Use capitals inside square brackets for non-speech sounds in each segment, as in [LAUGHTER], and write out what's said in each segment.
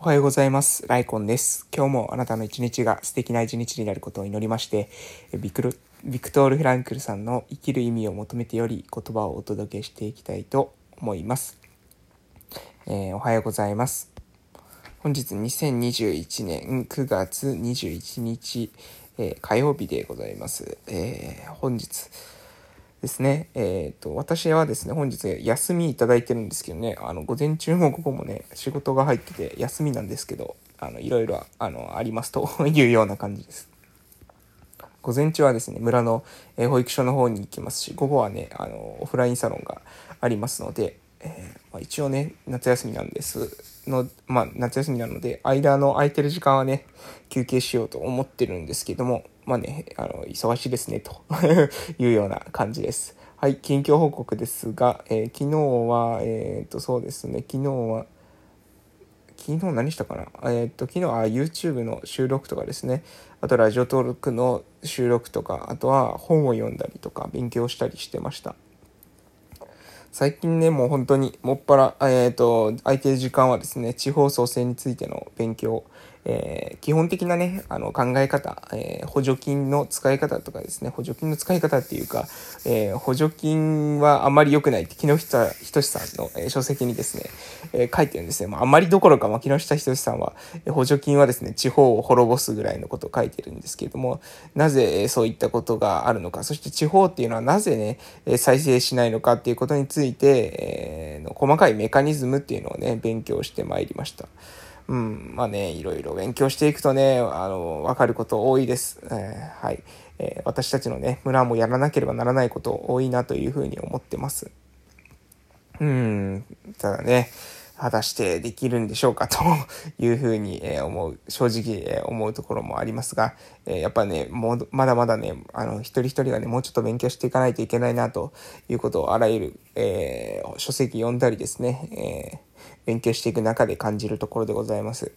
おはようございます。ライコンです。今日もあなたの一日が素敵な一日になることを祈りまして、ビクビクトール・フランクルさんの生きる意味を求めてより言葉をお届けしていきたいと思います。えー、おはようございます。本日2021年9月21日、えー、火曜日でございます。えー、本日、ですね。えっ、ー、と、私はですね、本日休みいただいてるんですけどね、あの、午前中も午後もね、仕事が入ってて休みなんですけど、あの、いろいろ、あの、ありますと [LAUGHS] いうような感じです。午前中はですね、村の、え保育所の方に行きますし、午後はね、あの、オフラインサロンがありますので、えー、まあ、一応ね、夏休みなんですの、まあ、夏休みなので、間の空いてる時間はね、休憩しようと思ってるんですけども、まあね、あの、忙しいですね、と [LAUGHS] いうような感じです。はい、近況報告ですが、えー、昨日は、えっ、と、そうですね、昨日は、昨日何したかな？えっ、と、昨日は YouTube の収録とかですね、あとラジオ登録の収録とか、あとは本を読んだりとか、勉強したりしてました。最近ね、もう本当にもっぱら、えっ、と、空いてる時間はですね、地方創生についての勉強、えー、基本的なね、あの考え方、えー、補助金の使い方とかですね、補助金の使い方っていうか、えー、補助金はあまり良くないって木下仁さんの、え書籍にですね、え書いてるんですね。まあ、あまりどころか、まあ、木下仁さんは、え補助金はですね、地方を滅ぼすぐらいのことを書いてるんですけれども、なぜ、そういったことがあるのか、そして地方っていうのはなぜね、え再生しないのかっていうことについて、えの細かいメカニズムっていうのをね、勉強してまいりました。うん、まあね、いろいろ勉強していくとね、あの、わかること多いです。えー、はい、えー、私たちのね、村もやらなければならないこと多いなというふうに思ってます。うん、ただね、果たしてできるんでしょうかと [LAUGHS] いうふうに思う、正直思うところもありますが、やっぱね、も、まだまだね、あの、一人一人がね、もうちょっと勉強していかないといけないなということをあらゆる、えー、書籍読んだりですね、えー勉強していく中で感じるところでございます。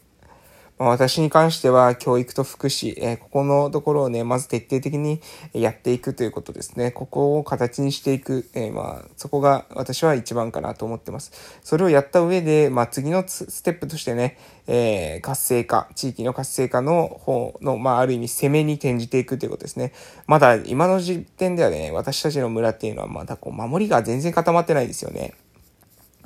ま、私に関しては教育と福祉、えー、ここのところをね、まず徹底的にやっていくということですね。ここを形にしていく、えー、まあ、そこが私は一番かなと思ってます。それをやった上で、まあ、次のステップとしてね、えー、活性化、地域の活性化の方の、まあ、ある意味攻めに転じていくということですね。まだ今の時点ではね、私たちの村っていうのはまだこう、守りが全然固まってないですよね。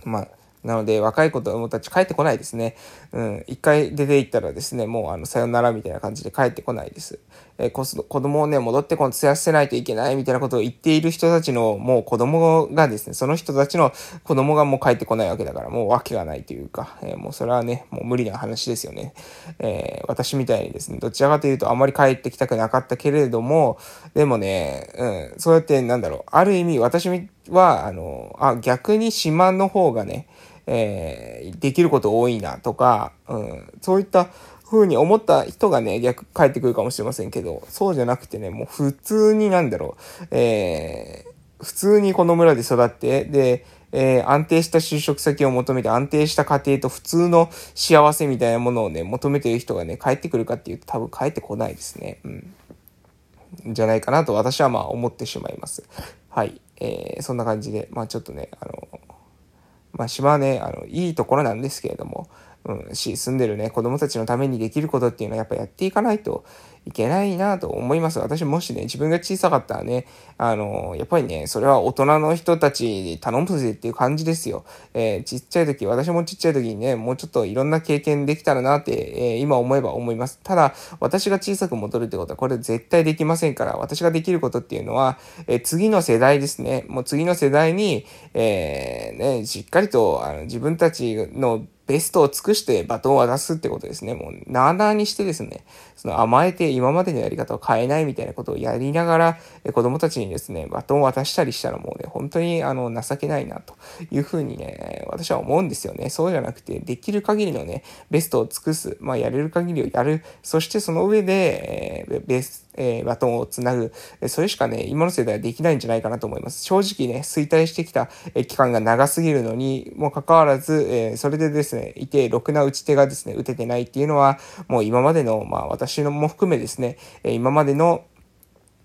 まあなので、若い子供たち帰ってこないですね。うん。一回出て行ったらですね、もう、あの、さよならみたいな感じで帰ってこないです。えー、子供をね、戻ってこんとやせないといけないみたいなことを言っている人たちの、もう子供がですね、その人たちの子供がもう帰ってこないわけだから、もう訳がないというか、えー、もうそれはね、もう無理な話ですよね。えー、私みたいにですね、どちらかというとあまり帰ってきたくなかったけれども、でもね、うん、そうやってなんだろう、ある意味私は、あの、あ、逆に島の方がね、えー、できること多いなとか、うん、そういった風に思った人がね、逆帰ってくるかもしれませんけど、そうじゃなくてね、もう普通になんだろう、えー、普通にこの村で育って、で、えー、安定した就職先を求めて安定した家庭と普通の幸せみたいなものをね、求めてる人がね、帰ってくるかっていうと多分帰ってこないですね。うん。じゃないかなと私はまあ思ってしまいます。はい。えー、そんな感じで、まあちょっとね、あの、まあ、島はね、あの、いいところなんですけれども、うん、し、住んでるね、子供たちのためにできることっていうのはやっぱやっていかないといけないなと思います。私もしね、自分が小さかったらね、あの、やっぱりね、それは大人の人たちに頼むぜっていう感じですよ。えー、ちっちゃい時、私もちっちゃい時にね、もうちょっといろんな経験できたらなって、えー、今思えば思います。ただ、私が小さく戻るってことは、これ絶対できませんから、私ができることっていうのは、えー、次の世代ですね。もう次の世代に、えー、ね、しっかりと、あの、自分たちのベストを尽くしてバトンを渡すってことですね。もう、なあなあにしてですね、その甘えて今までのやり方を変えないみたいなことをやりながら、え子供たちにですね、バトンを渡したりしたらもうね、本当にあの、情けないなというふうにね、私は思うんですよね。そうじゃなくて、できる限りのね、ベストを尽くす、まあ、やれる限りをやる、そしてその上で、えー、ベスえ、バトンをつなぐ、それしかね、今の世代はできないんじゃないかなと思います。正直ね、衰退してきた、え期間が長すぎるのにもかかわらず、え、それでですね、いて、ろくな打ち手がですね、打ててないっていうのは、もう今までの、まあ私のも含めですね、今までの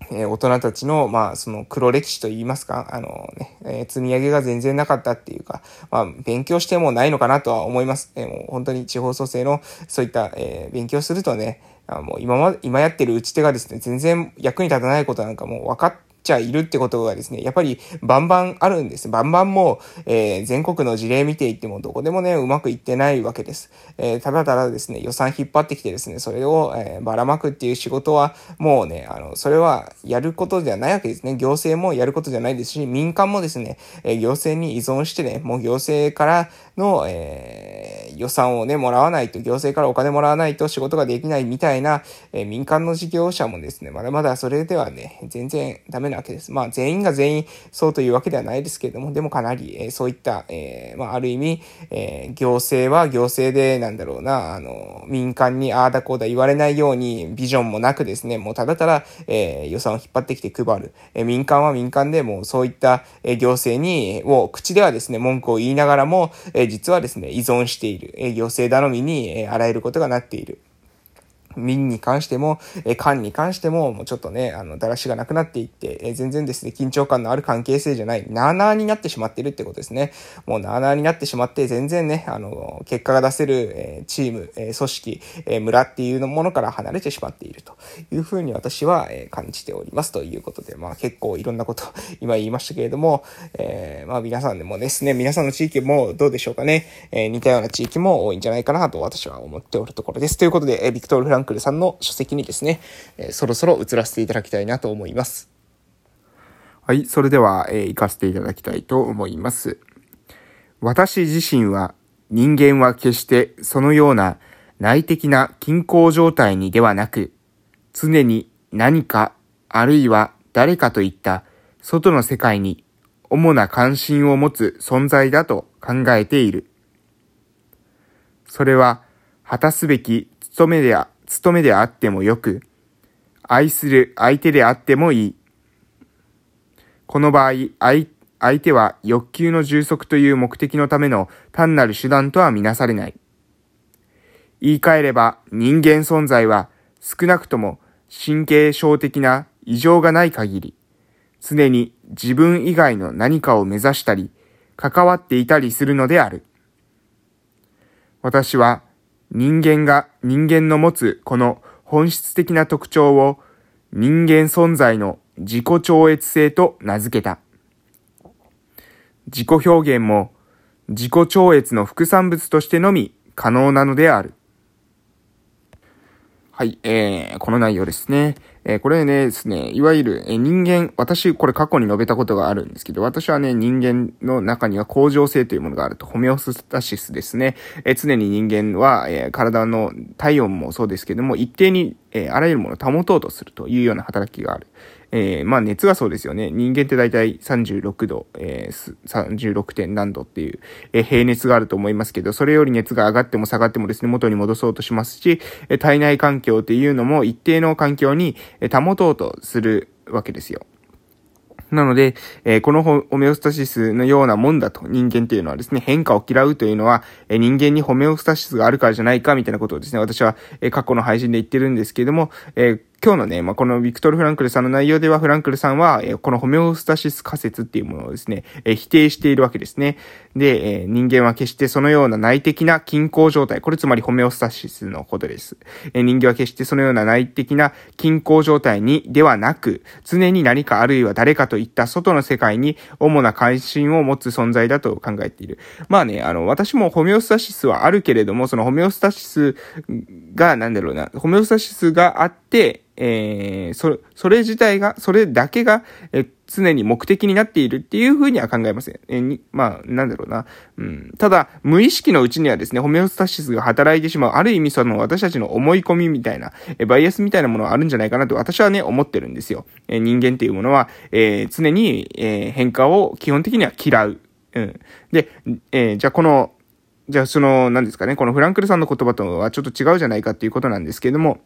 え大人たちの、まあ、その黒歴史と言いますか、あのね、え積み上げが全然なかったっていうか、まあ、勉強してもないのかなとは思います。えもう本当に地方創生のそういった、えー、勉強するとね、あもう今ま、今やってる打ち手がですね、全然役に立たないことなんかもう分かっちゃいるってことがですね、やっぱりバンバンあるんです。バンバンもう、えー、全国の事例見ていってもどこでもね、うまくいってないわけです。えー、ただただですね、予算引っ張ってきてですね、それを、えー、ばらまくっていう仕事は、もうね、あの、それはやることじゃないわけですね。行政もやることじゃないですし、民間もですね、え行政に依存してね、もう行政からの、え予算をね、もらわないと、行政からお金もらわないと仕事ができないみたいな、え民間の事業者もですね、まだまだそれではね、全然ダメなわけです。まあ、全員が全員そうというわけではないですけれども、でもかなり、えー、そういった、え、まあ、ある意味、え、行政は行政で、なんだろうな、あの、民間にああだこうだ言われないように、ビジョンもなくですね、もうただただ、え予算を引っ張ってきて配る。え民間は民間でもうそういった、え行政に、を口ではですね、文句を言いながらも、え実はですね、依存している。え行政頼みに、えあらゆることがなっている。民に関しても、え官に関しても、もうちょっとね、あの、だらしがなくなっていって、え全然ですね、緊張感のある関係性じゃない、なーなーになってしまってるってことですね。もうなーなーになってしまって、全然ね、あの、結果が出せる、えチーム、え組織、え村っていうのものから離れてしまっているというふうに私は、え感じておりますということで、まあ結構いろんなこと [LAUGHS] 今言いましたけれども、えー、まあ皆さんでもですね、皆さんの地域もどうでしょうかね、えー、似たような地域も多いんじゃないかなと私は思っておるところです。ということで、えビクトル・フランクルさんの書籍にですね、えー、そろそろ移らせていただきたいなと思います。はい、それでは、えー、行かせていただきたいと思います。私自身は人間は決してそのような内的な均衡状態にではなく、常に何かあるいは誰かといった外の世界に主な関心を持つ存在だと考えている。それは果たすべき務めで、務めであってもよく、愛する相手であってもいい。この場合、相手は欲求の充足という目的のための単なる手段とはみなされない。言い換えれば人間存在は少なくとも神経症的な異常がない限り、常に自分以外の何かを目指したり、関わっていたりするのである。私は人間が人間の持つこの本質的な特徴を人間存在の自己超越性と名付けた。自己表現も自己超越の副産物としてのみ可能なのである。はい、えー、この内容ですね。えー、これねですね、いわゆる、え、人間、私、これ過去に述べたことがあるんですけど、私はね、人間の中には恒常性というものがあると、ホメオスタシスですね。えー、常に人間は、えー、体の体温もそうですけども、一定に、え、あらゆるものを保とうとするというような働きがある。えー、まあ熱がそうですよね。人間って大体36度、えー、36. 点何度っていう、えー、平熱があると思いますけど、それより熱が上がっても下がってもですね、元に戻そうとしますし、え、体内環境っていうのも一定の環境に保とうとするわけですよ。なので、えー、このホメオスタシスのようなもんだと、人間っていうのはですね、変化を嫌うというのは、え、人間にホメオスタシスがあるからじゃないか、みたいなことをですね、私は、え、過去の配信で言ってるんですけれども、え今日のね、まあ、このビクトル・フランクルさんの内容では、フランクルさんは、えこのホメオスタシス仮説っていうものをですね、え否定しているわけですね。で、え人間は決してそのような内的な均衡状態、これつまりホメオスタシスのことです。え人間は決してそのような内的な均衡状態にではなく、常に何かあるいは誰かといった外の世界に主な関心を持つ存在だと考えている。まあね、あの、私もホメオオスタシスはあるけれども、そのホメオスタシスが、なんだろうな、ホメオスタシスがあって、えー、それ、それ自体が、それだけが、え常に目的になっているっていうふうには考えません。え、に、まあ、なんだろうな。うん。ただ、無意識のうちにはですね、ホメオスタシスが働いてしまう、ある意味その私たちの思い込みみたいな、えバイアスみたいなものがあるんじゃないかなと私はね、思ってるんですよ。え、人間っていうものは、えー、常に、えー、変化を基本的には嫌う。うん。で、えー、じゃあこの、じゃあその、何ですかね、このフランクルさんの言葉とはちょっと違うじゃないかっていうことなんですけれども、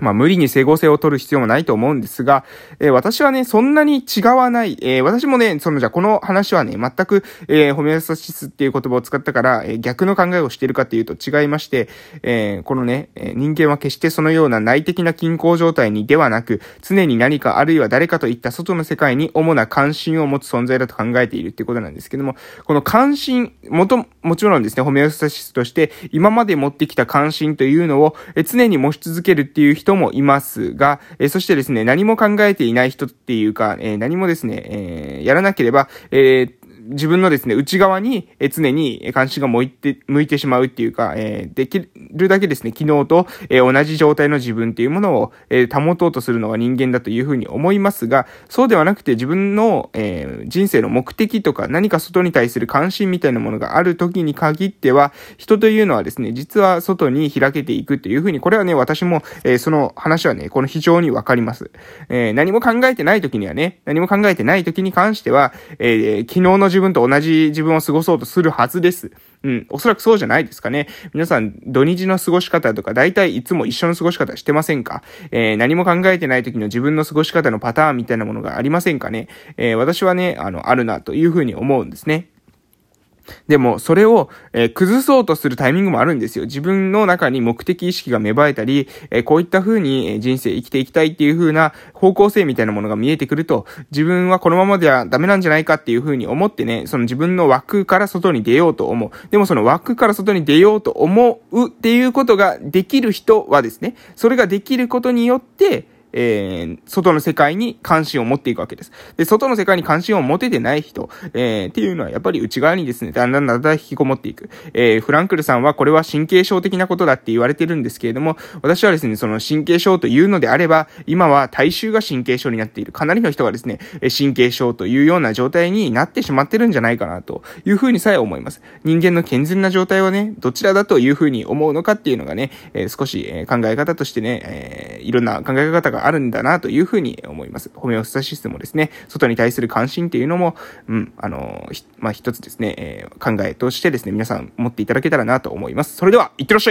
まあ、無理に整合性を取る必要もないと思うんですが、えー、私はね、そんなに違わない、えー、私もね、その、じゃこの話はね、全く、えー、ホメオスタシスっていう言葉を使ったから、え逆の考えをしているかっていうと違いまして、えこのね、え人間は決してそのような内的な均衡状態にではなく、常に何かあるいは誰かといった外の世界に主な関心を持つ存在だと考えているっていうことなんですけども、この関心、もと、もちろんですね、ホメオスタシスとして、今まで持ってきた関心というのを、え常に持ち続けるっていう人人もいますが、えそしてですね、何も考えていない人っていうか、え何もですね、えやらなければ、えー自分のですね、内側にえ常に関心が向いて、向いてしまうっていうか、え、できるだけですね、昨日と、え、同じ状態の自分っていうものを、え、保とうとするのが人間だというふうに思いますが、そうではなくて自分の、え人生の目的とか何か外に対する関心みたいなものがある時に限っては、人というのはですね、実は外に開けていくっていうふうに、これはね、私も、えその話はね、この非常にわかります。え何も考えてない時にはね、何も考えてない時に関しては、え昨日の自分と同じ自分を過ごそうとするはずです。うん。おそらくそうじゃないですかね。皆さん、土日の過ごし方とか、大体いつも一緒の過ごし方してませんか？えー、何も考えてない時の自分の過ごし方のパターンみたいなものがありませんかね？えー、私はね、あの、あるなというふうに思うんですね。でも、それを、えー、崩そうとするタイミングもあるんですよ。自分の中に目的意識が芽生えたり、えー、こういった風に人生生きていきたいっていう風な方向性みたいなものが見えてくると、自分はこのままではダメなんじゃないかっていう風に思ってね、その自分の枠から外に出ようと思う。でもその枠から外に出ようと思うっていうことができる人はですね、それができることによって、えー、外の世界に関心を持っていくわけです。で、外の世界に関心を持ててない人、えー、っていうのはやっぱり内側にですね、だんだんだんだん引きこもっていく。えー、フランクルさんはこれは神経症的なことだって言われてるんですけれども、私はですね、その神経症というのであれば、今は大衆が神経症になっている。かなりの人がですね、神経症というような状態になってしまってるんじゃないかなというふうにさえ思います。人間の健全な状態はね、どちらだというふうに思うのかっていうのがね、えー、少し、え考え方としてね、えー、いろんな考え方があるんだなというふうに思います。ホメオスタシスもですね、外に対する関心っていうのも、うん、あの、まあ、一つですね、えー、考えとしてですね、皆さん持っていただけたらなと思います。それでは、いってらっしゃい